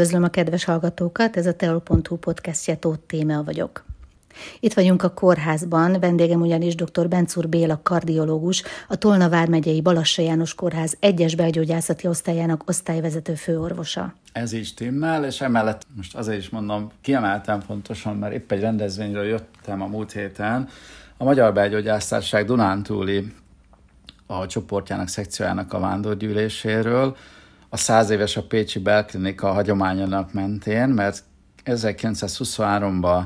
Üdvözlöm a kedves hallgatókat, ez a teol.hu podcastje Tóth Témea vagyok. Itt vagyunk a kórházban, vendégem ugyanis dr. Bencúr Béla kardiológus, a Tolna vármegyei Balassa János Kórház egyes belgyógyászati osztályának osztályvezető főorvosa. Ez is timmel, és emellett most azért is mondom, kiemeltem fontosan, mert épp egy rendezvényről jöttem a múlt héten, a Magyar Belgyógyásztárság Dunántúli a csoportjának, szekciójának a vándorgyűléséről, a száz éves a Pécsi Belklinika hagyományának mentén, mert 1923-ban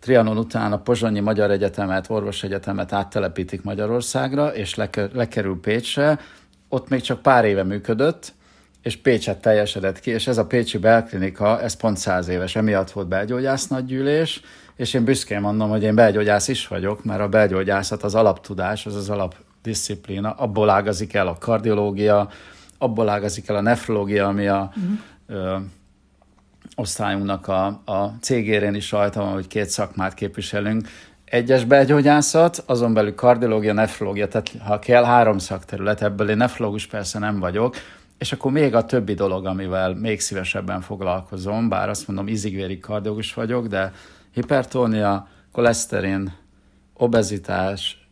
Trianon után a Pozsonyi Magyar Egyetemet, Orvosegyetemet áttelepítik Magyarországra, és lekerül Pécsre. Ott még csak pár éve működött, és Pécset teljesedett ki, és ez a Pécsi Belklinika, ez pont száz éves, emiatt volt belgyógyász nagygyűlés, és én büszkén mondom, hogy én belgyógyász is vagyok, mert a belgyógyászat az alaptudás, az az alapdisziplína, abból ágazik el a kardiológia, abból ágazik el a nefrológia, ami a uh-huh. ö, osztályunknak a, a cégérén is rajta van, hogy két szakmát képviselünk. Egyes belgyógyászat, azon belül kardiológia, nefrológia, tehát ha kell három szakterület, ebből én nefrológus persze nem vagyok, és akkor még a többi dolog, amivel még szívesebben foglalkozom, bár azt mondom, izigvéri kardiológus vagyok, de hipertónia, koleszterin, obezitás,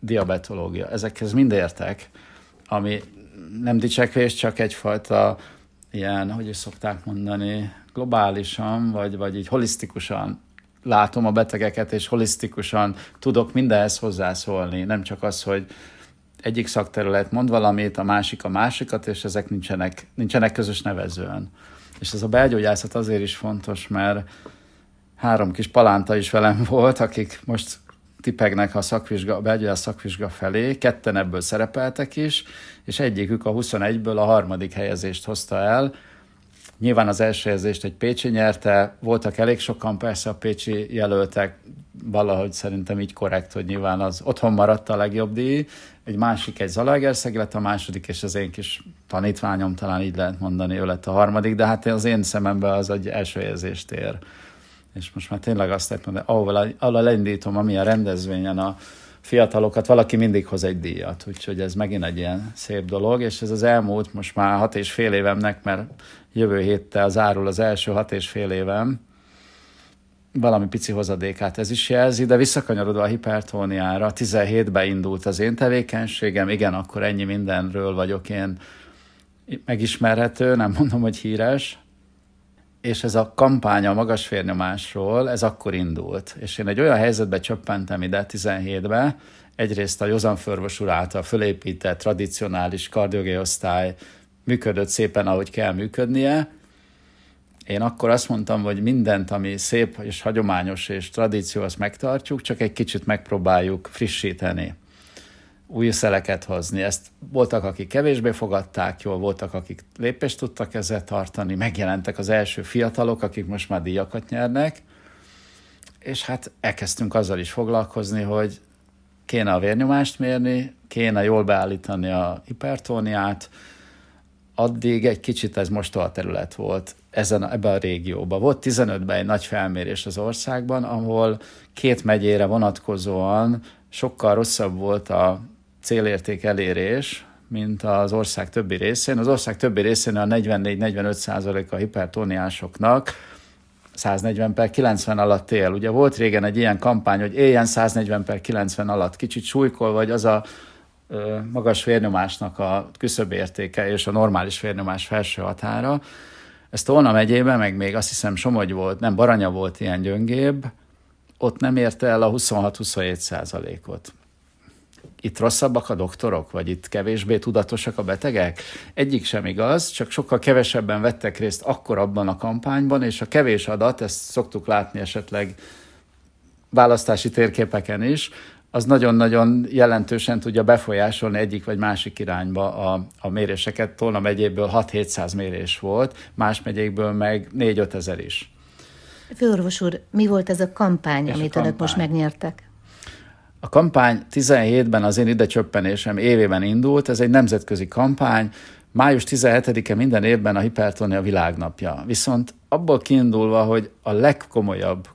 diabetológia, ezekhez mind értek, ami nem dicsekvés, csak egyfajta ilyen, hogy is szokták mondani, globálisan, vagy, vagy így holisztikusan látom a betegeket, és holisztikusan tudok mindenhez hozzászólni. Nem csak az, hogy egyik szakterület mond valamit, a másik a másikat, és ezek nincsenek, nincsenek közös nevezően. És ez a belgyógyászat azért is fontos, mert három kis palánta is velem volt, akik most tipegnek a szakvizsga, a belgyógyász szakvizsga felé, ketten ebből szerepeltek is, és egyikük a 21-ből a harmadik helyezést hozta el. Nyilván az első helyezést egy Pécsi nyerte, voltak elég sokan persze a Pécsi jelöltek, valahogy szerintem így korrekt, hogy nyilván az otthon maradt a legjobb díj, egy másik egy Zalaegerszeg lett a második, és az én kis tanítványom, talán így lehet mondani, ő lett a harmadik, de hát az én szememben az egy első helyezést ér és most már tényleg azt lehet mondani, ahol, elindítom, ami a rendezvényen a fiatalokat, valaki mindig hoz egy díjat, úgyhogy ez megint egy ilyen szép dolog, és ez az elmúlt most már hat és fél évemnek, mert jövő héttel zárul az első hat és fél évem, valami pici hozadékát ez is jelzi, de visszakanyarodva a hipertóniára, 17-ben indult az én tevékenységem, igen, akkor ennyi mindenről vagyok én megismerhető, nem mondom, hogy híres, és ez a kampány a magas vérnyomásról, ez akkor indult. És én egy olyan helyzetbe csöppentem ide 17-be, egyrészt a Jozan Förvos úr által fölépített tradicionális kardiológiai osztály működött szépen, ahogy kell működnie. Én akkor azt mondtam, hogy mindent, ami szép és hagyományos és tradíció, azt megtartjuk, csak egy kicsit megpróbáljuk frissíteni új szeleket hozni. Ezt voltak, akik kevésbé fogadták jól, voltak, akik lépést tudtak ezzel tartani, megjelentek az első fiatalok, akik most már díjakat nyernek, és hát elkezdtünk azzal is foglalkozni, hogy kéne a vérnyomást mérni, kéne jól beállítani a hipertóniát, addig egy kicsit ez most a terület volt ezen, ebben a régióban. Volt 15-ben egy nagy felmérés az országban, ahol két megyére vonatkozóan sokkal rosszabb volt a célérték elérés, mint az ország többi részén. Az ország többi részén a 44-45 százalék a hipertóniásoknak 140 per 90 alatt él. Ugye volt régen egy ilyen kampány, hogy éljen 140 per 90 alatt, kicsit súlykol, vagy az a ö, magas vérnyomásnak a küszöbértéke és a normális vérnyomás felső határa. Ezt Tolna megyében, meg még azt hiszem Somogy volt, nem, Baranya volt ilyen gyöngébb, ott nem érte el a 26-27 százalékot itt rosszabbak a doktorok, vagy itt kevésbé tudatosak a betegek? Egyik sem igaz, csak sokkal kevesebben vettek részt akkor abban a kampányban, és a kevés adat, ezt szoktuk látni esetleg választási térképeken is, az nagyon-nagyon jelentősen tudja befolyásolni egyik vagy másik irányba a, a méréseket. Tolna megyéből 6-700 mérés volt, más megyékből meg 4-5 ezer is. Főorvos úr, mi volt ez a kampány, és amit a kampány. önök most megnyertek? A kampány 17-ben az én ide csöppenésem évében indult, ez egy nemzetközi kampány, május 17-e minden évben a hipertonia világnapja. Viszont abból kiindulva, hogy a legkomolyabb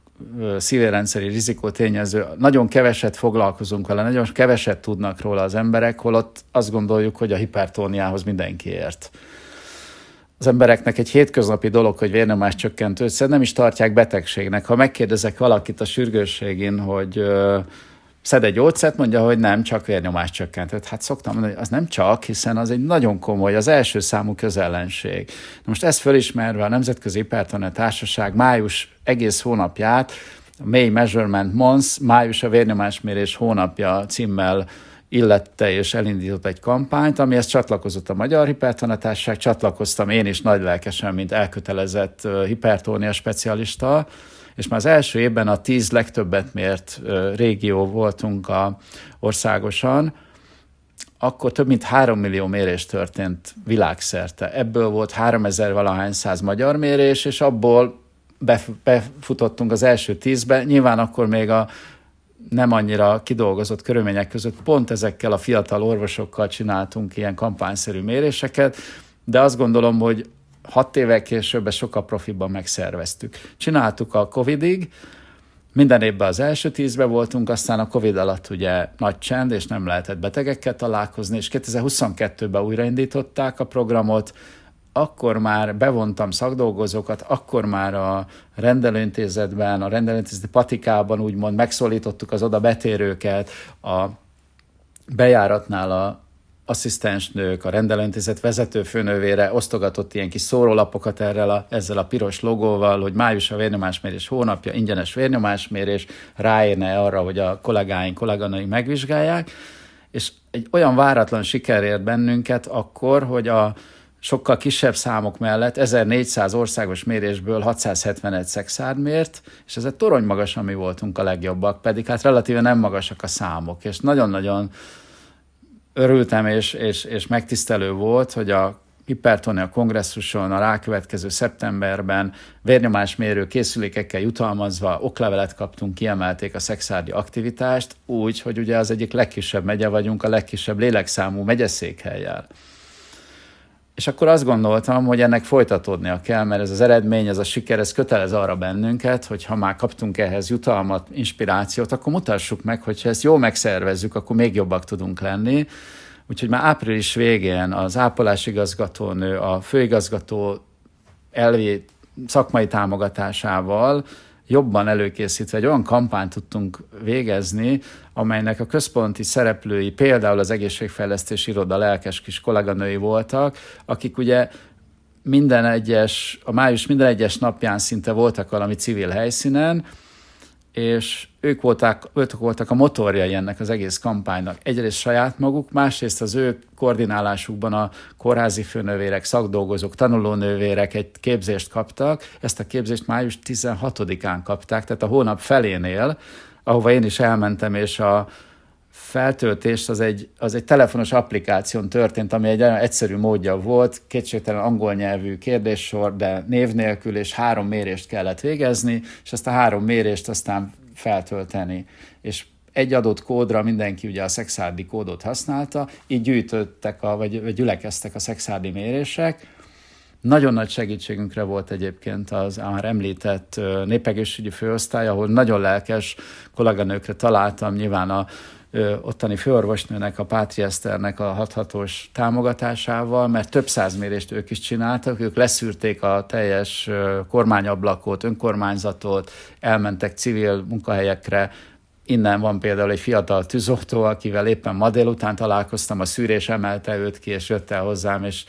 szívérendszeri rizikótényező, nagyon keveset foglalkozunk vele, nagyon keveset tudnak róla az emberek, holott azt gondoljuk, hogy a hipertóniához mindenki ért. az embereknek egy hétköznapi dolog, hogy vérnyomás csökkentőt nem is tartják betegségnek. Ha megkérdezek valakit a sürgősségén, hogy szed egy gyógyszert, mondja, hogy nem, csak vérnyomás csökkentőt. Hát szoktam mondani, hogy az nem csak, hiszen az egy nagyon komoly, az első számú közellenség. Most ezt fölismerve a Nemzetközi Hipertone Társaság május egész hónapját, a May Measurement Months, május a vérnyomásmérés hónapja címmel illette és elindított egy kampányt, amihez csatlakozott a Magyar Hipertonatárság, csatlakoztam én is nagy lelkesen, mint elkötelezett hipertónia specialista, és már az első évben a tíz legtöbbet mért régió voltunk a országosan, akkor több mint három millió mérés történt világszerte. Ebből volt 3000 valahány száz magyar mérés, és abból befutottunk az első tízbe. Nyilván akkor még a nem annyira kidolgozott körülmények között pont ezekkel a fiatal orvosokkal csináltunk ilyen kampányszerű méréseket, de azt gondolom, hogy hat évvel később sokkal profibban megszerveztük. Csináltuk a Covidig, minden évben az első tízben voltunk, aztán a Covid alatt ugye nagy csend, és nem lehetett betegekkel találkozni, és 2022-ben újraindították a programot, akkor már bevontam szakdolgozókat, akkor már a rendelőintézetben, a rendelőintézeti patikában úgymond megszólítottuk az oda betérőket, a bejáratnál a asszisztensnők, a rendelőintézet vezető főnövére osztogatott ilyen kis szórólapokat erre a, ezzel a piros logóval, hogy május a vérnyomásmérés hónapja, ingyenes vérnyomásmérés, ráérne arra, hogy a kollégáink, kolléganői megvizsgálják, és egy olyan váratlan siker ért bennünket akkor, hogy a sokkal kisebb számok mellett 1400 országos mérésből 671 szexárd mért, és ez egy torony magas, ami voltunk a legjobbak, pedig hát relatíve nem magasak a számok, és nagyon-nagyon örültem, és, és, és megtisztelő volt, hogy a hipertonia kongresszuson a rákövetkező szeptemberben vérnyomásmérő készülékekkel jutalmazva oklevelet kaptunk, kiemelték a szexárdi aktivitást, úgy, hogy ugye az egyik legkisebb megye vagyunk, a legkisebb lélekszámú megyeszékhelyjel. És akkor azt gondoltam, hogy ennek folytatódnia kell, mert ez az eredmény, ez a siker, ez kötelez arra bennünket, hogy ha már kaptunk ehhez jutalmat, inspirációt, akkor mutassuk meg, hogy ha ezt jól megszervezzük, akkor még jobbak tudunk lenni. Úgyhogy már április végén az ápolásigazgatónő, a főigazgató elvé szakmai támogatásával jobban előkészítve egy olyan kampányt tudtunk végezni, amelynek a központi szereplői például az egészségfejlesztési iroda lelkes kis kolléganői voltak, akik ugye minden egyes, a május minden egyes napján szinte voltak valami civil helyszínen, és ők voltak, ők voltak a motorjai ennek az egész kampánynak. Egyrészt saját maguk, másrészt az ő koordinálásukban a kórházi főnövérek, szakdolgozók, tanulónővérek egy képzést kaptak. Ezt a képzést május 16-án kapták, tehát a hónap felénél, ahova én is elmentem, és a feltöltés az egy, az egy telefonos applikáción történt, ami egy olyan egyszerű módja volt, kétségtelen angol nyelvű kérdéssor, de név nélkül, és három mérést kellett végezni, és ezt a három mérést aztán feltölteni. És egy adott kódra mindenki ugye a szexárdi kódot használta, így gyűjtöttek, a, vagy, vagy gyülekeztek a szexárdi mérések, nagyon nagy segítségünkre volt egyébként az már említett népegészségügyi főosztály, ahol nagyon lelkes kolléganőkre találtam, nyilván a ottani főorvosnőnek, a Pátri a hathatós támogatásával, mert több száz mérést ők is csináltak, ők leszűrték a teljes kormányablakot, önkormányzatot, elmentek civil munkahelyekre, Innen van például egy fiatal tűzoktó, akivel éppen ma délután találkoztam, a szűrés emelte őt ki, és jött el hozzám, és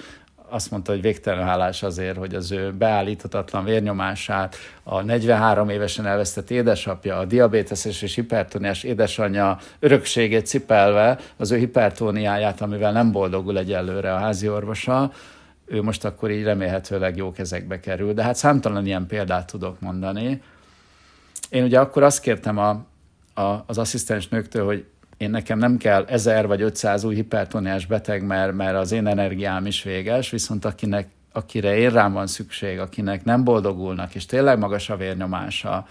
azt mondta, hogy végtelen hálás azért, hogy az ő beállíthatatlan vérnyomását, a 43 évesen elvesztett édesapja, a diabéteses és hipertóniás édesanyja örökségét cipelve az ő hipertóniáját, amivel nem boldogul egyelőre a házi orvosa, ő most akkor így remélhetőleg jó kezekbe kerül. De hát számtalan ilyen példát tudok mondani. Én ugye akkor azt kértem a, a, az asszisztens nőktől, hogy én nekem nem kell 1000 vagy 500 új hipertoniás beteg, mert, mert az én energiám is véges, viszont akinek, akire én rám van szükség, akinek nem boldogulnak, és tényleg magas a vérnyomása,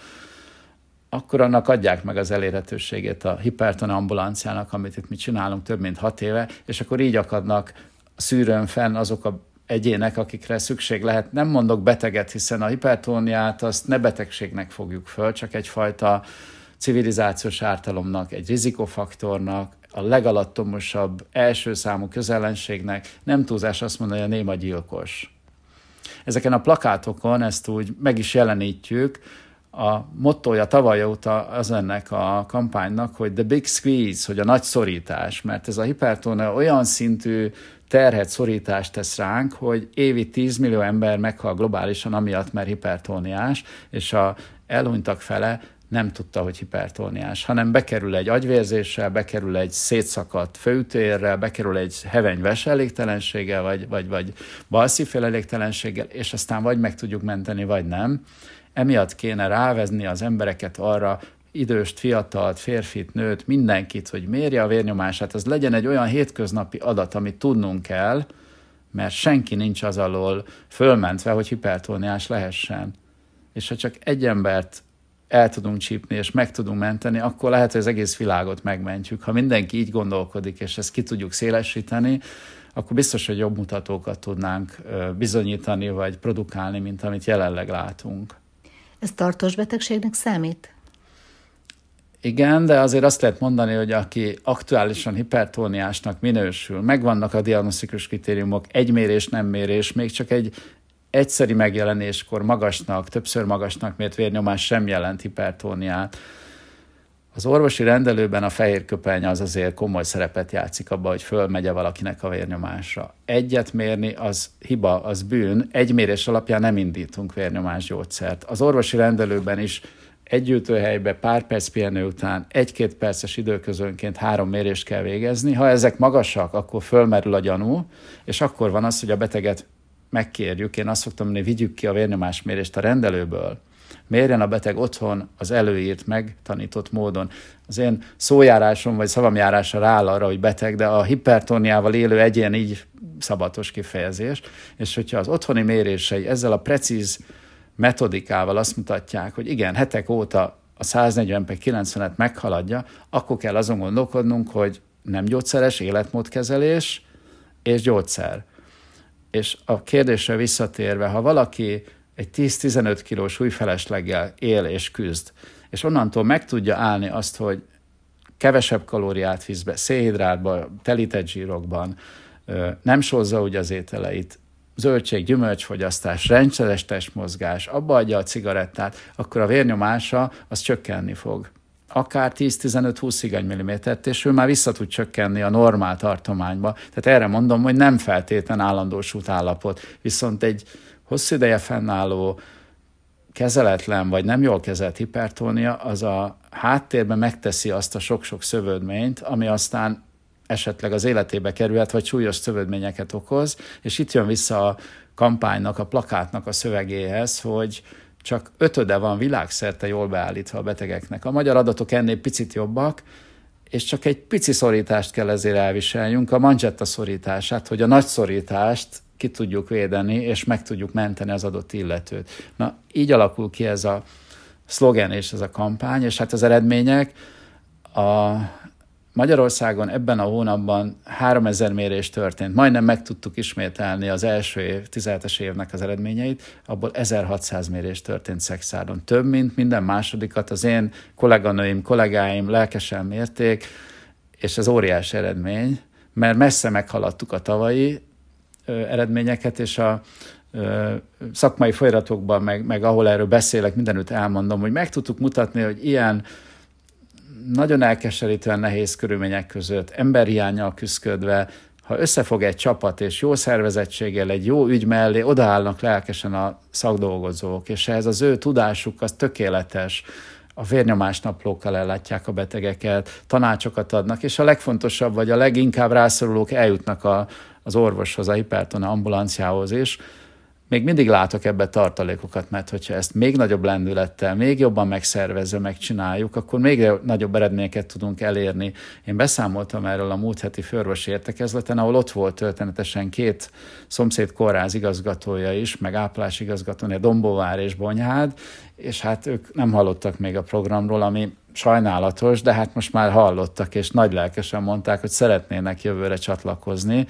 akkor annak adják meg az elérhetőségét a hiperton ambulanciának, amit itt mi csinálunk több mint hat éve, és akkor így akadnak szűrőn fenn azok a egyének, akikre szükség lehet. Nem mondok beteget, hiszen a hipertóniát azt ne betegségnek fogjuk föl, csak egyfajta civilizációs ártalomnak, egy rizikofaktornak, a legalattomosabb első számú közellenségnek, nem túlzás azt mondani, hogy a néma gyilkos. Ezeken a plakátokon ezt úgy meg is jelenítjük, a mottoja tavaly óta az ennek a kampánynak, hogy the big squeeze, hogy a nagy szorítás, mert ez a hipertónia olyan szintű terhet, szorítást tesz ránk, hogy évi 10 millió ember meghal globálisan amiatt, mert hipertóniás, és a elhunytak fele nem tudta, hogy hipertóniás, hanem bekerül egy agyvérzéssel, bekerül egy szétszakadt főtérrel, bekerül egy hevenyves elégtelenséggel, vagy, vagy, vagy balszífél elégtelenséggel, és aztán vagy meg tudjuk menteni, vagy nem. Emiatt kéne rávezni az embereket arra, időst, fiatalt, férfit, nőt, mindenkit, hogy mérje a vérnyomását, az legyen egy olyan hétköznapi adat, amit tudnunk kell, mert senki nincs az alól fölmentve, hogy hipertóniás lehessen. És ha csak egy embert el tudunk csípni, és meg tudunk menteni, akkor lehet, hogy az egész világot megmentjük. Ha mindenki így gondolkodik, és ezt ki tudjuk szélesíteni, akkor biztos, hogy jobb mutatókat tudnánk bizonyítani, vagy produkálni, mint amit jelenleg látunk. Ez tartós betegségnek számít? Igen, de azért azt lehet mondani, hogy aki aktuálisan hipertóniásnak minősül, megvannak a diagnosztikus kritériumok, egy mérés, nem mérés, még csak egy egyszeri megjelenéskor magasnak, többször magasnak mért vérnyomás sem jelent hipertóniát. Az orvosi rendelőben a fehér köpeny az azért komoly szerepet játszik abban, hogy fölmegye valakinek a vérnyomásra. Egyet mérni az hiba, az bűn, egy mérés alapján nem indítunk vérnyomásgyógyszert. Az orvosi rendelőben is egy ültőhelybe pár perc pihenő után egy-két perces időközönként három mérést kell végezni. Ha ezek magasak, akkor fölmerül a gyanú, és akkor van az, hogy a beteget megkérjük, én azt szoktam mondani, vigyük ki a vérnyomásmérést a rendelőből, mérjen a beteg otthon az előírt, megtanított módon. Az én szójárásom vagy szavamjárása rááll arra, hogy beteg, de a hipertóniával élő egyén így szabatos kifejezés, és hogyha az otthoni mérései ezzel a precíz metodikával azt mutatják, hogy igen, hetek óta a 140 90-et meghaladja, akkor kell azon gondolkodnunk, hogy nem gyógyszeres életmódkezelés és gyógyszer. És a kérdésre visszatérve, ha valaki egy 10-15 kilós újfelesleggel él és küzd, és onnantól meg tudja állni azt, hogy kevesebb kalóriát visz be, szénhidrátba, telített zsírokban, nem sózza úgy az ételeit, zöldség, gyümölcsfogyasztás, rendszeres testmozgás, abba adja a cigarettát, akkor a vérnyomása az csökkenni fog. Akár 10-15-20 higany és ő már vissza tud csökkenni a normál tartományba. Tehát erre mondom, hogy nem feltétlen állandósult állapot, viszont egy hosszú ideje fennálló, kezeletlen vagy nem jól kezelt hipertónia, az a háttérben megteszi azt a sok-sok szövődményt, ami aztán esetleg az életébe kerülhet, vagy súlyos szövődményeket okoz, és itt jön vissza a kampánynak, a plakátnak a szövegéhez, hogy csak ötöde van világszerte jól beállítva a betegeknek. A magyar adatok ennél picit jobbak, és csak egy pici szorítást kell ezért elviseljünk, a manzsetta szorítását, hogy a nagy szorítást ki tudjuk védeni, és meg tudjuk menteni az adott illetőt. Na, így alakul ki ez a szlogen és ez a kampány, és hát az eredmények a Magyarországon ebben a hónapban 3000 mérés történt. Majdnem meg tudtuk ismételni az első év, 17-es évnek az eredményeit, abból 1600 mérés történt szexáron. Több, mint minden másodikat az én kolléganőim, kollégáim lelkesen mérték, és ez óriási eredmény, mert messze meghaladtuk a tavalyi eredményeket, és a szakmai folyamatokban, meg, meg ahol erről beszélek, mindenütt elmondom, hogy meg tudtuk mutatni, hogy ilyen nagyon elkeserítően nehéz körülmények között, emberhiányjal küzdködve, ha összefog egy csapat, és jó szervezettséggel, egy jó ügy mellé odaállnak lelkesen a szakdolgozók, és ehhez az ő tudásuk az tökéletes, a vérnyomásnaplókkal ellátják a betegeket, tanácsokat adnak, és a legfontosabb, vagy a leginkább rászorulók eljutnak a, az orvoshoz, a hipertona ambulanciához is, még mindig látok ebbe tartalékokat, mert hogyha ezt még nagyobb lendülettel, még jobban megszervezve megcsináljuk, akkor még nagyobb eredményeket tudunk elérni. Én beszámoltam erről a múlt heti főorvosi értekezleten, ahol ott volt történetesen két szomszéd kórház igazgatója is, meg ápolás igazgatója, Dombóvár és Bonyhád, és hát ők nem hallottak még a programról, ami sajnálatos, de hát most már hallottak, és nagy lelkesen mondták, hogy szeretnének jövőre csatlakozni,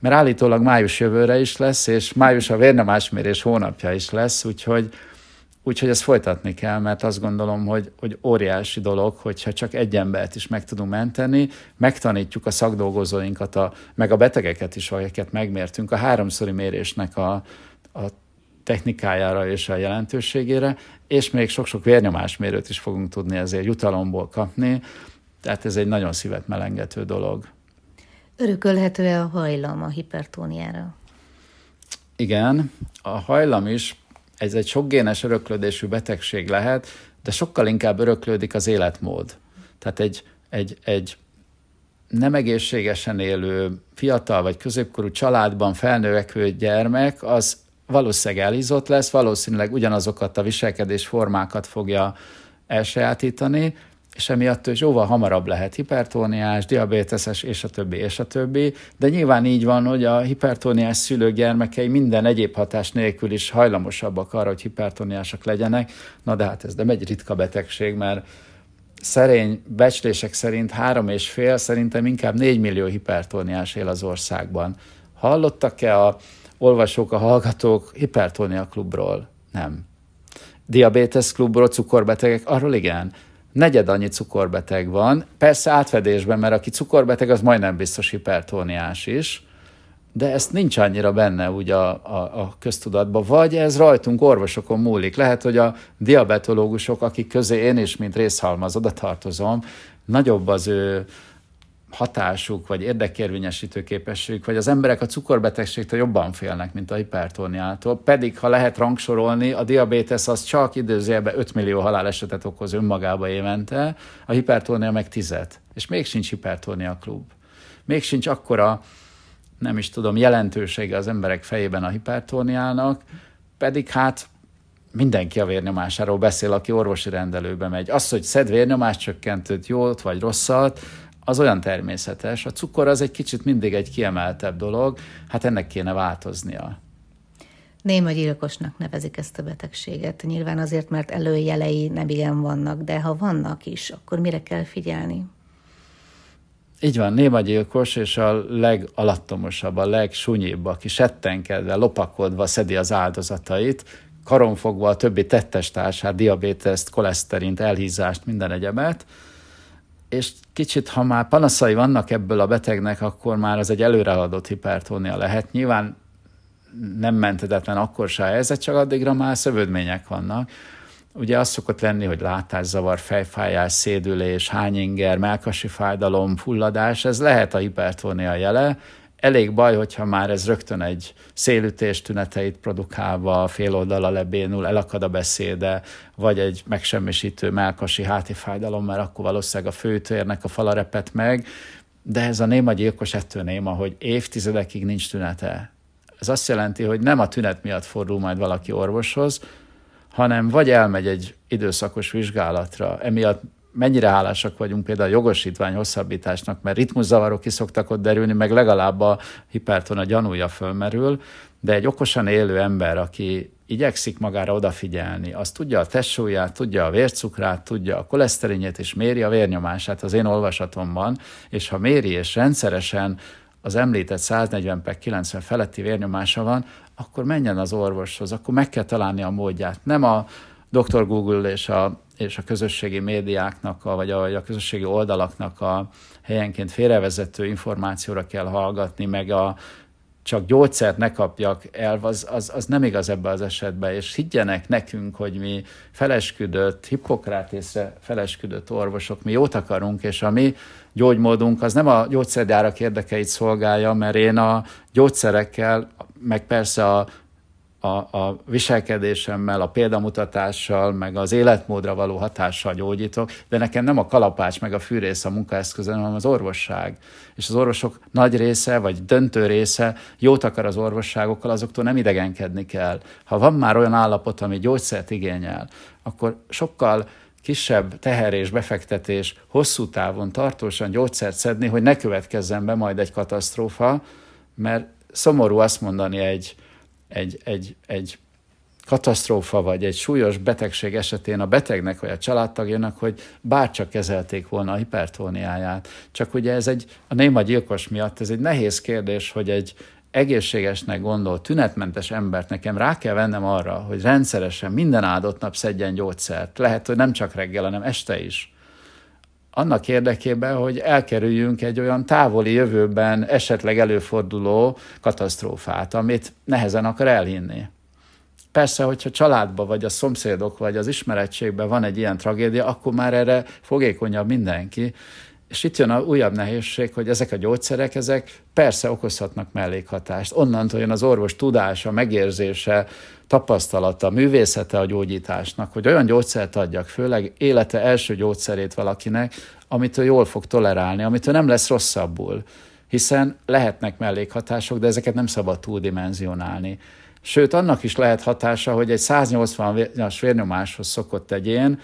mert állítólag május jövőre is lesz, és május a vérnyomásmérés hónapja is lesz, úgyhogy, úgyhogy ezt folytatni kell, mert azt gondolom, hogy, hogy óriási dolog, hogyha csak egy embert is meg tudunk menteni, megtanítjuk a szakdolgozóinkat, a, meg a betegeket is, akiket megmértünk, a háromszori mérésnek a, a technikájára és a jelentőségére, és még sok-sok vérnyomásmérőt is fogunk tudni ezért jutalomból kapni, tehát ez egy nagyon szívet melengető dolog. Örökölhető-e a hajlam a hipertóniára? Igen, a hajlam is, ez egy sokgénes öröklődésű betegség lehet, de sokkal inkább öröklődik az életmód. Tehát egy, egy, egy nem egészségesen élő fiatal vagy középkorú családban felnövekvő gyermek, az valószínűleg elhízott lesz, valószínűleg ugyanazokat a viselkedés formákat fogja elsajátítani, és emiatt ő jóval hamarabb lehet hipertóniás, diabéteses, és a többi, és a többi. De nyilván így van, hogy a hipertóniás szülők gyermekei minden egyéb hatás nélkül is hajlamosabbak arra, hogy hipertóniásak legyenek. Na de hát ez nem egy ritka betegség, mert szerény becslések szerint három és fél, szerintem inkább négy millió hipertóniás él az országban. Hallottak-e a olvasók, a hallgatók hipertónia klubról? Nem. Diabetes klubról, cukorbetegek, arról igen negyed annyi cukorbeteg van, persze átfedésben, mert aki cukorbeteg, az majdnem biztos hipertóniás is, de ezt nincs annyira benne úgy a, a, a köztudatban, vagy ez rajtunk orvosokon múlik. Lehet, hogy a diabetológusok, akik közé én is, mint részhalmaz oda tartozom, nagyobb az ő hatásuk, vagy érdekérvényesítő képességük, vagy az emberek a cukorbetegségtől jobban félnek, mint a hipertóniától. Pedig, ha lehet rangsorolni, a diabétesz az csak időzőjelben 5 millió halálesetet okoz önmagába évente, a hipertónia meg 10 És még sincs hipertónia klub. Még sincs akkora, nem is tudom, jelentősége az emberek fejében a hipertóniának, pedig hát mindenki a vérnyomásáról beszél, aki orvosi rendelőbe megy. Az, hogy szed vérnyomáscsökkentőt, jót vagy rosszat, az olyan természetes. A cukor az egy kicsit mindig egy kiemeltebb dolog, hát ennek kéne változnia. Néma gyilkosnak nevezik ezt a betegséget. Nyilván azért, mert előjelei nem igen vannak, de ha vannak is, akkor mire kell figyelni? Így van, néma gyilkos, és a legalattomosabb, a legsúnyibb, aki settenkedve, lopakodva szedi az áldozatait, karonfogva a többi tettestársát, diabéteszt, koleszterint, elhízást, minden egyebet, és kicsit, ha már panaszai vannak ebből a betegnek, akkor már az egy előrehaladott hipertónia lehet. Nyilván nem mentetetlen akkor se ez, csak addigra már szövődmények vannak. Ugye az szokott lenni, hogy látászavar, fejfájás, szédülés, hányinger, melkasi fájdalom, fulladás, ez lehet a hipertónia jele, elég baj, hogyha már ez rögtön egy szélütés tüneteit produkálva, fél oldala lebénul, elakad a beszéde, vagy egy megsemmisítő melkasi háti fájdalom, mert akkor valószínűleg a főtérnek a fala repet meg, de ez a néma gyilkos ettől néma, hogy évtizedekig nincs tünete. Ez azt jelenti, hogy nem a tünet miatt fordul majd valaki orvoshoz, hanem vagy elmegy egy időszakos vizsgálatra, emiatt mennyire hálásak vagyunk például a jogosítvány hosszabbításnak, mert ritmuszavarok ki szoktak ott derülni, meg legalább a hipertona gyanúja fölmerül, de egy okosan élő ember, aki igyekszik magára odafigyelni, az tudja a testsúlyát, tudja a vércukrát, tudja a koleszterinjét, és méri a vérnyomását az én olvasatomban, és ha méri és rendszeresen az említett 140 per 90 feletti vérnyomása van, akkor menjen az orvoshoz, akkor meg kell találni a módját. Nem a Dr. Google és a és a közösségi médiáknak, a, vagy, a, a közösségi oldalaknak a helyenként félrevezető információra kell hallgatni, meg a csak gyógyszert ne kapjak el, az, az, az nem igaz ebbe az esetben, és higgyenek nekünk, hogy mi felesküdött, Hippokrátészre felesküdött orvosok, mi jót akarunk, és a mi gyógymódunk az nem a gyógyszergyárak érdekeit szolgálja, mert én a gyógyszerekkel, meg persze a a, a viselkedésemmel, a példamutatással, meg az életmódra való hatással gyógyítok, de nekem nem a kalapács meg a fűrész a munkaeszköze, hanem az orvosság. És az orvosok nagy része, vagy döntő része jót akar az orvosságokkal, azoktól nem idegenkedni kell. Ha van már olyan állapot, ami gyógyszert igényel, akkor sokkal kisebb teher és befektetés hosszú távon tartósan gyógyszert szedni, hogy ne következzen be majd egy katasztrófa, mert szomorú azt mondani egy, egy, egy, egy katasztrófa vagy egy súlyos betegség esetén a betegnek vagy a családtagjának, hogy bárcsak kezelték volna a hipertóniáját. Csak ugye ez egy, a néma gyilkos miatt ez egy nehéz kérdés, hogy egy egészségesnek gondolt, tünetmentes embert nekem rá kell vennem arra, hogy rendszeresen minden áldott nap szedjen gyógyszert. Lehet, hogy nem csak reggel, hanem este is. Annak érdekében, hogy elkerüljünk egy olyan távoli jövőben esetleg előforduló katasztrófát, amit nehezen akar elhinni. Persze, hogyha családban, vagy a szomszédok, vagy az ismerettségben van egy ilyen tragédia, akkor már erre fogékonyabb mindenki, és itt jön a újabb nehézség, hogy ezek a gyógyszerek, ezek persze okozhatnak mellékhatást. Onnantól jön az orvos tudása, megérzése, tapasztalata, művészete a gyógyításnak, hogy olyan gyógyszert adjak, főleg élete első gyógyszerét valakinek, amit ő jól fog tolerálni, amit ő nem lesz rosszabbul. Hiszen lehetnek mellékhatások, de ezeket nem szabad túldimenzionálni. Sőt, annak is lehet hatása, hogy egy 180-as vérnyomáshoz szokott egyén,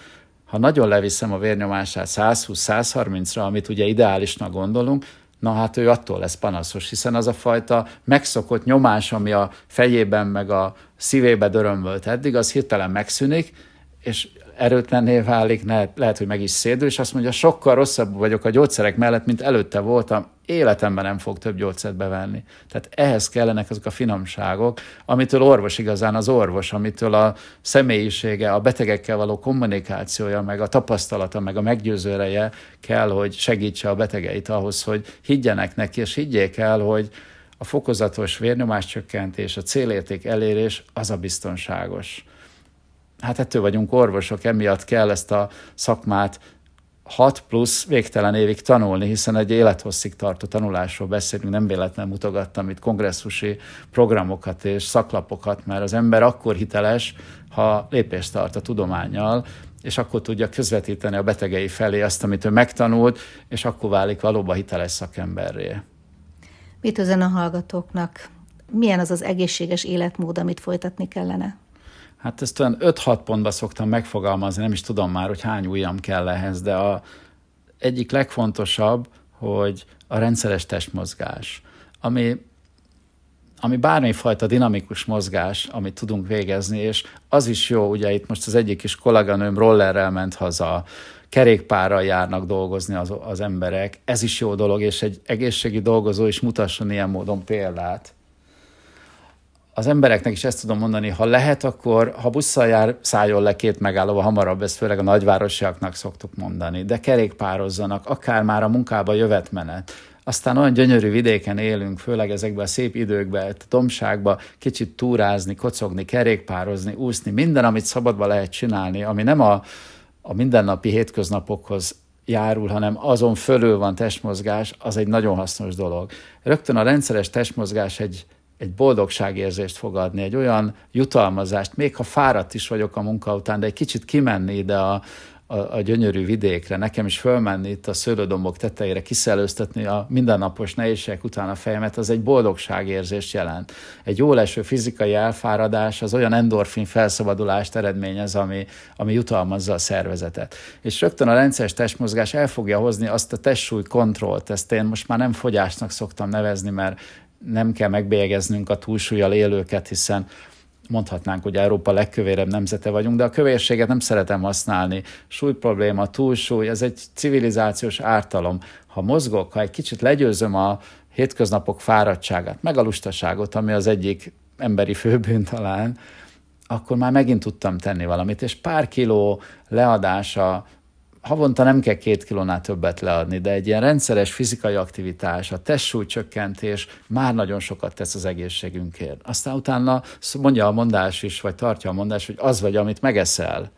ha nagyon leviszem a vérnyomását 120-130-ra, amit ugye ideálisnak gondolunk, na hát ő attól lesz panaszos, hiszen az a fajta megszokott nyomás, ami a fejében meg a szívébe dörömbölt eddig, az hirtelen megszűnik, és erőtlenné válik, lehet, hogy meg is szédül, és azt mondja, sokkal rosszabb vagyok a gyógyszerek mellett, mint előtte voltam, életemben nem fog több gyógyszert bevenni. Tehát ehhez kellenek azok a finomságok, amitől orvos igazán az orvos, amitől a személyisége, a betegekkel való kommunikációja, meg a tapasztalata, meg a meggyőzőreje kell, hogy segítse a betegeit ahhoz, hogy higgyenek neki, és higgyék el, hogy a fokozatos vérnyomáscsökkentés, a célérték elérés az a biztonságos hát ettől vagyunk orvosok, emiatt kell ezt a szakmát 6 plusz végtelen évig tanulni, hiszen egy élethosszig tartó tanulásról beszélünk, nem véletlenül mutogattam itt kongresszusi programokat és szaklapokat, mert az ember akkor hiteles, ha lépést tart a tudományjal, és akkor tudja közvetíteni a betegei felé azt, amit ő megtanult, és akkor válik valóban hiteles szakemberré. Mit üzen a hallgatóknak? Milyen az az egészséges életmód, amit folytatni kellene? Hát ezt olyan 5-6 pontba szoktam megfogalmazni, nem is tudom már, hogy hány ujjam kell ehhez, de a egyik legfontosabb, hogy a rendszeres testmozgás, ami, ami bármifajta dinamikus mozgás, amit tudunk végezni, és az is jó, ugye itt most az egyik is kolléganőm rollerrel ment haza, kerékpárral járnak dolgozni az, az emberek, ez is jó dolog, és egy egészségi dolgozó is mutasson ilyen módon példát az embereknek is ezt tudom mondani, ha lehet, akkor ha busszal jár, szálljon le két megállóval hamarabb, ezt főleg a nagyvárosiaknak szoktuk mondani, de kerékpározzanak, akár már a munkába jövetmenet. Aztán olyan gyönyörű vidéken élünk, főleg ezekben a szép időkben, domságba kicsit túrázni, kocogni, kerékpározni, úszni, minden, amit szabadba lehet csinálni, ami nem a, a mindennapi hétköznapokhoz járul, hanem azon fölül van testmozgás, az egy nagyon hasznos dolog. Rögtön a rendszeres testmozgás egy, egy boldogságérzést fog adni, egy olyan jutalmazást, még ha fáradt is vagyok a munka után, de egy kicsit kimenni ide a, a, a gyönyörű vidékre, nekem is fölmenni itt a szőlődombok tetejére, kiszellőztetni a mindennapos nehézségek után a fejemet, az egy boldogságérzést jelent. Egy jó leső fizikai elfáradás az olyan endorfin felszabadulást eredményez, ami, ami jutalmazza a szervezetet. És rögtön a rendszeres testmozgás el fogja hozni azt a testsúly kontrollt, ezt én most már nem fogyásnak szoktam nevezni, mert nem kell megbélyegeznünk a túlsúlyjal élőket, hiszen mondhatnánk, hogy Európa legkövérebb nemzete vagyunk, de a kövérséget nem szeretem használni. Súlyprobléma, túlsúly, ez egy civilizációs ártalom. Ha mozgok, ha egy kicsit legyőzöm a hétköznapok fáradtságát, meg a lustaságot, ami az egyik emberi főbűn talán, akkor már megint tudtam tenni valamit, és pár kiló leadása havonta nem kell két kilónál többet leadni, de egy ilyen rendszeres fizikai aktivitás, a testsúlycsökkentés már nagyon sokat tesz az egészségünkért. Aztán utána mondja a mondás is, vagy tartja a mondás, hogy az vagy, amit megeszel.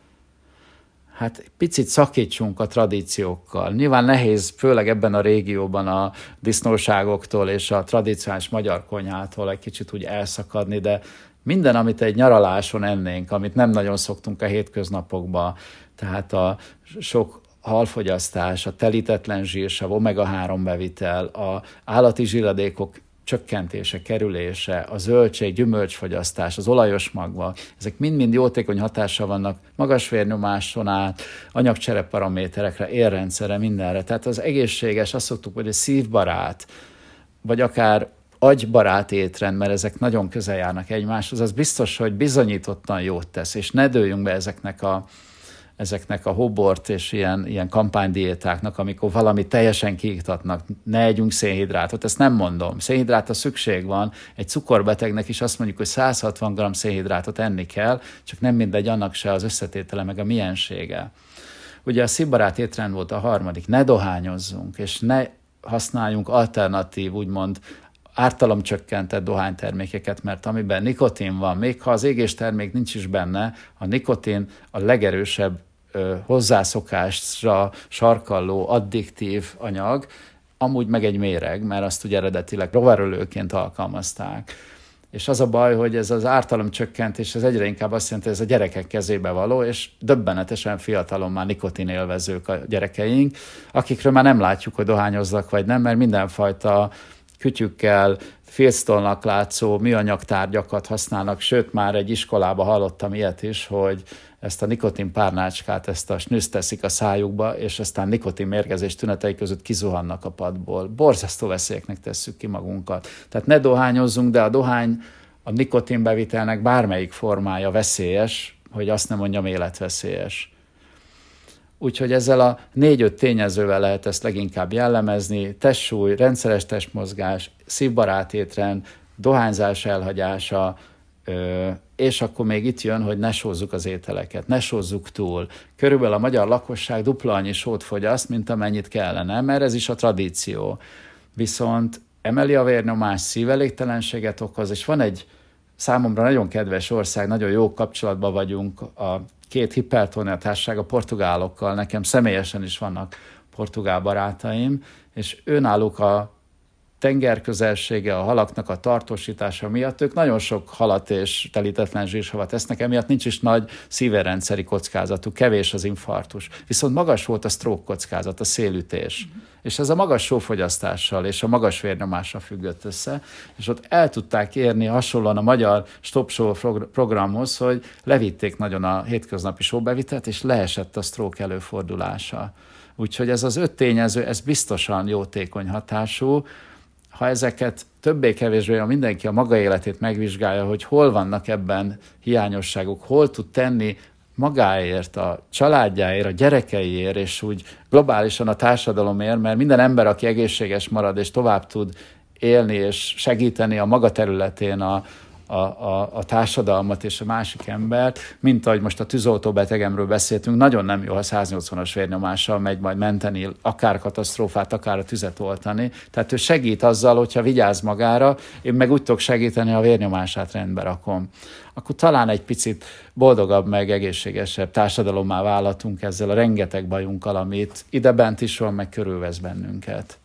Hát picit szakítsunk a tradíciókkal. Nyilván nehéz, főleg ebben a régióban a disznóságoktól és a tradicionális magyar konyhától egy kicsit úgy elszakadni, de minden, amit egy nyaraláson ennénk, amit nem nagyon szoktunk a hétköznapokban, tehát a sok halfogyasztás, a telítetlen zsírsav, omega-3 bevitel, a állati zsíradékok csökkentése, kerülése, a zöldség, gyümölcsfogyasztás, az olajos magva, ezek mind-mind jótékony hatással vannak magas vérnyomáson át, anyagcsereparaméterekre, érrendszerre, mindenre. Tehát az egészséges, azt szoktuk, hogy a szívbarát, vagy akár agybarát étrend, mert ezek nagyon közel járnak egymáshoz, az biztos, hogy bizonyítottan jót tesz, és ne dőljünk be ezeknek a, ezeknek a hobort és ilyen, ilyen kampánydiétáknak, amikor valami teljesen kiiktatnak, ne együnk szénhidrátot, ezt nem mondom. Szénhidrátra szükség van, egy cukorbetegnek is azt mondjuk, hogy 160 g szénhidrátot enni kell, csak nem mindegy annak se az összetétele, meg a miensége. Ugye a szibbarát étrend volt a harmadik, ne dohányozzunk, és ne használjunk alternatív, úgymond ártalomcsökkentett dohánytermékeket, mert amiben nikotin van, még ha az égéstermék nincs is benne, a nikotin a legerősebb ö, hozzászokásra sarkalló addiktív anyag, amúgy meg egy méreg, mert azt ugye eredetileg rovarölőként alkalmazták. És az a baj, hogy ez az ártalom csökkentés, ez egyre inkább azt jelenti, hogy ez a gyerekek kezébe való, és döbbenetesen fiatalon már nikotin élvezők a gyerekeink, akikről már nem látjuk, hogy dohányoznak vagy nem, mert mindenfajta kütyükkel, félsztolnak látszó műanyag tárgyakat használnak, sőt már egy iskolába hallottam ilyet is, hogy ezt a nikotin párnácskát, ezt a snűzt teszik a szájukba, és aztán nikotin mérgezés tünetei között kizuhannak a padból. Borzasztó veszélyeknek tesszük ki magunkat. Tehát ne dohányozzunk, de a dohány a nikotinbevitelnek bármelyik formája veszélyes, hogy azt nem mondjam életveszélyes. Úgyhogy ezzel a négy-öt tényezővel lehet ezt leginkább jellemezni, testsúly, rendszeres testmozgás, szívbarát étrend, dohányzás elhagyása, és akkor még itt jön, hogy ne sózzuk az ételeket, ne sózzuk túl. Körülbelül a magyar lakosság dupla annyi sót fogyaszt, mint amennyit kellene, mert ez is a tradíció. Viszont emeli a vérnyomás, szívelégtelenséget okoz, és van egy számomra nagyon kedves ország, nagyon jó kapcsolatban vagyunk a két hipertónia társaság a portugálokkal, nekem személyesen is vannak portugál barátaim, és őnáluk a tenger közelsége, a halaknak a tartósítása miatt ők nagyon sok halat és telítetlen zsírsavat esznek, emiatt nincs is nagy szíverendszeri kockázatuk, kevés az infarktus. Viszont magas volt a stroke kockázat, a szélütés. Mm. És ez a magas sófogyasztással és a magas vérnyomással függött össze, és ott el tudták érni hasonlóan a magyar Stop Show programhoz, hogy levitték nagyon a hétköznapi sóbevitelt, és leesett a stroke előfordulása. Úgyhogy ez az öt tényező, ez biztosan jótékony hatású, ha ezeket többé-kevésbé a mindenki a maga életét megvizsgálja, hogy hol vannak ebben hiányosságok, hol tud tenni magáért, a családjáért, a gyerekeiért, és úgy globálisan a társadalomért, mert minden ember, aki egészséges marad és tovább tud élni és segíteni a maga területén a, a, a, a társadalmat és a másik embert, mint ahogy most a tűzoltó betegemről beszéltünk, nagyon nem jó, ha 180-as vérnyomással megy majd menteni, akár katasztrófát, akár a tüzet oltani. Tehát ő segít azzal, hogyha vigyáz magára, én meg úgy tudok segíteni, ha a vérnyomását rendbe rakom. Akkor talán egy picit boldogabb, meg egészségesebb társadalommá válhatunk ezzel a rengeteg bajunkkal, amit ide bent is van, meg körülvesz bennünket.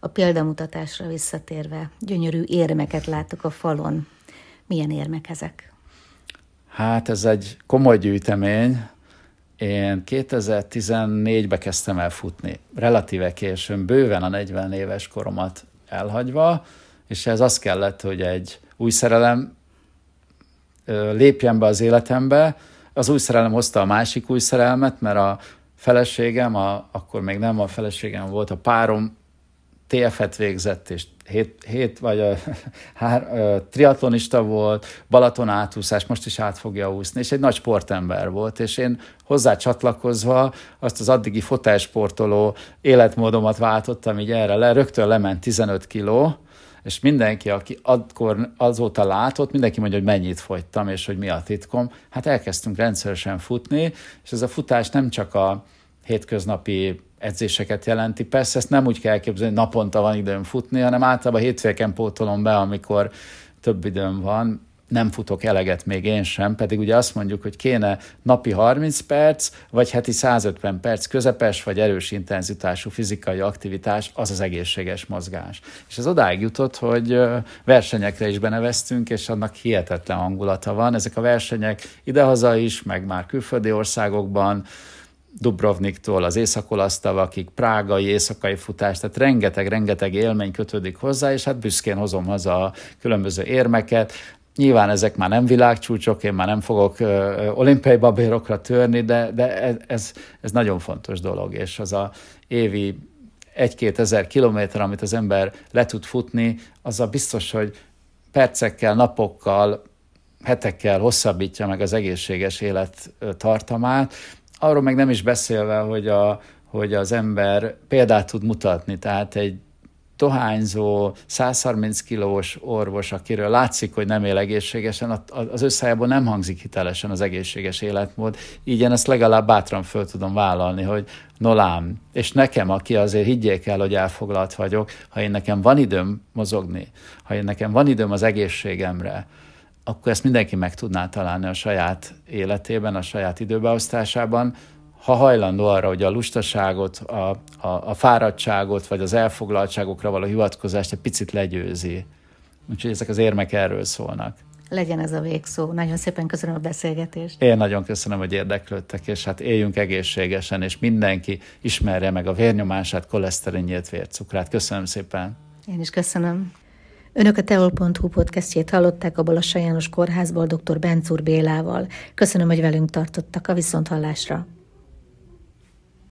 A példamutatásra visszatérve, gyönyörű érmeket látok a falon. Milyen érmek ezek? Hát ez egy komoly gyűjtemény. Én 2014-ben kezdtem el futni, relatíve későn, bőven a 40 éves koromat elhagyva, és ez az kellett, hogy egy új szerelem lépjen be az életembe. Az új szerelem hozta a másik új szerelmet, mert a feleségem, a, akkor még nem a feleségem volt, a párom TF-et végzett, és hét, hét vagy a, hár, a, triatlonista volt, Balaton átúszás, most is át fogja úszni, és egy nagy sportember volt, és én hozzá csatlakozva azt az addigi fotelsportoló életmódomat váltottam így erre le, rögtön lement 15 kiló, és mindenki, aki akkor azóta látott, mindenki mondja, hogy mennyit fogytam, és hogy mi a titkom. Hát elkezdtünk rendszeresen futni, és ez a futás nem csak a hétköznapi edzéseket jelenti. Persze ezt nem úgy kell elképzelni, hogy naponta van időm futni, hanem általában hétfőken pótolom be, amikor több időm van, nem futok eleget még én sem, pedig ugye azt mondjuk, hogy kéne napi 30 perc, vagy heti 150 perc közepes, vagy erős intenzitású fizikai aktivitás, az az egészséges mozgás. És ez odáig jutott, hogy versenyekre is beneveztünk, és annak hihetetlen hangulata van. Ezek a versenyek idehaza is, meg már külföldi országokban, Dubrovniktól az Északolasztavakig, prágai, éjszakai futás, tehát rengeteg-rengeteg élmény kötődik hozzá, és hát büszkén hozom haza a különböző érmeket. Nyilván ezek már nem világcsúcsok, én már nem fogok olimpiai babérokra törni, de, de ez, ez nagyon fontos dolog, és az a évi egy-két ezer kilométer, amit az ember le tud futni, az a biztos, hogy percekkel, napokkal, hetekkel hosszabbítja meg az egészséges élet tartamát, Arról meg nem is beszélve, hogy, a, hogy az ember példát tud mutatni, tehát egy tohányzó, 130 kilós orvos, akiről látszik, hogy nem él egészségesen, az összejából nem hangzik hitelesen az egészséges életmód. Így én ezt legalább bátran föl tudom vállalni, hogy nolám, és nekem, aki azért higgyék el, hogy elfoglalt vagyok, ha én nekem van időm mozogni, ha én nekem van időm az egészségemre, akkor ezt mindenki meg tudná találni a saját életében, a saját időbeosztásában, ha hajlandó arra, hogy a lustaságot, a, a, a fáradtságot, vagy az elfoglaltságokra való hivatkozást egy picit legyőzi. Úgyhogy ezek az érmek erről szólnak. Legyen ez a végszó. Nagyon szépen köszönöm a beszélgetést. Én nagyon köszönöm, hogy érdeklődtek, és hát éljünk egészségesen, és mindenki ismerje meg a vérnyomását, koleszterinjét, vércukrát. Köszönöm szépen. Én is köszönöm. Önök a teol.hu podcastjét hallották a Balassa János Kórházból dr. Bencúr Bélával. Köszönöm, hogy velünk tartottak a viszonthallásra.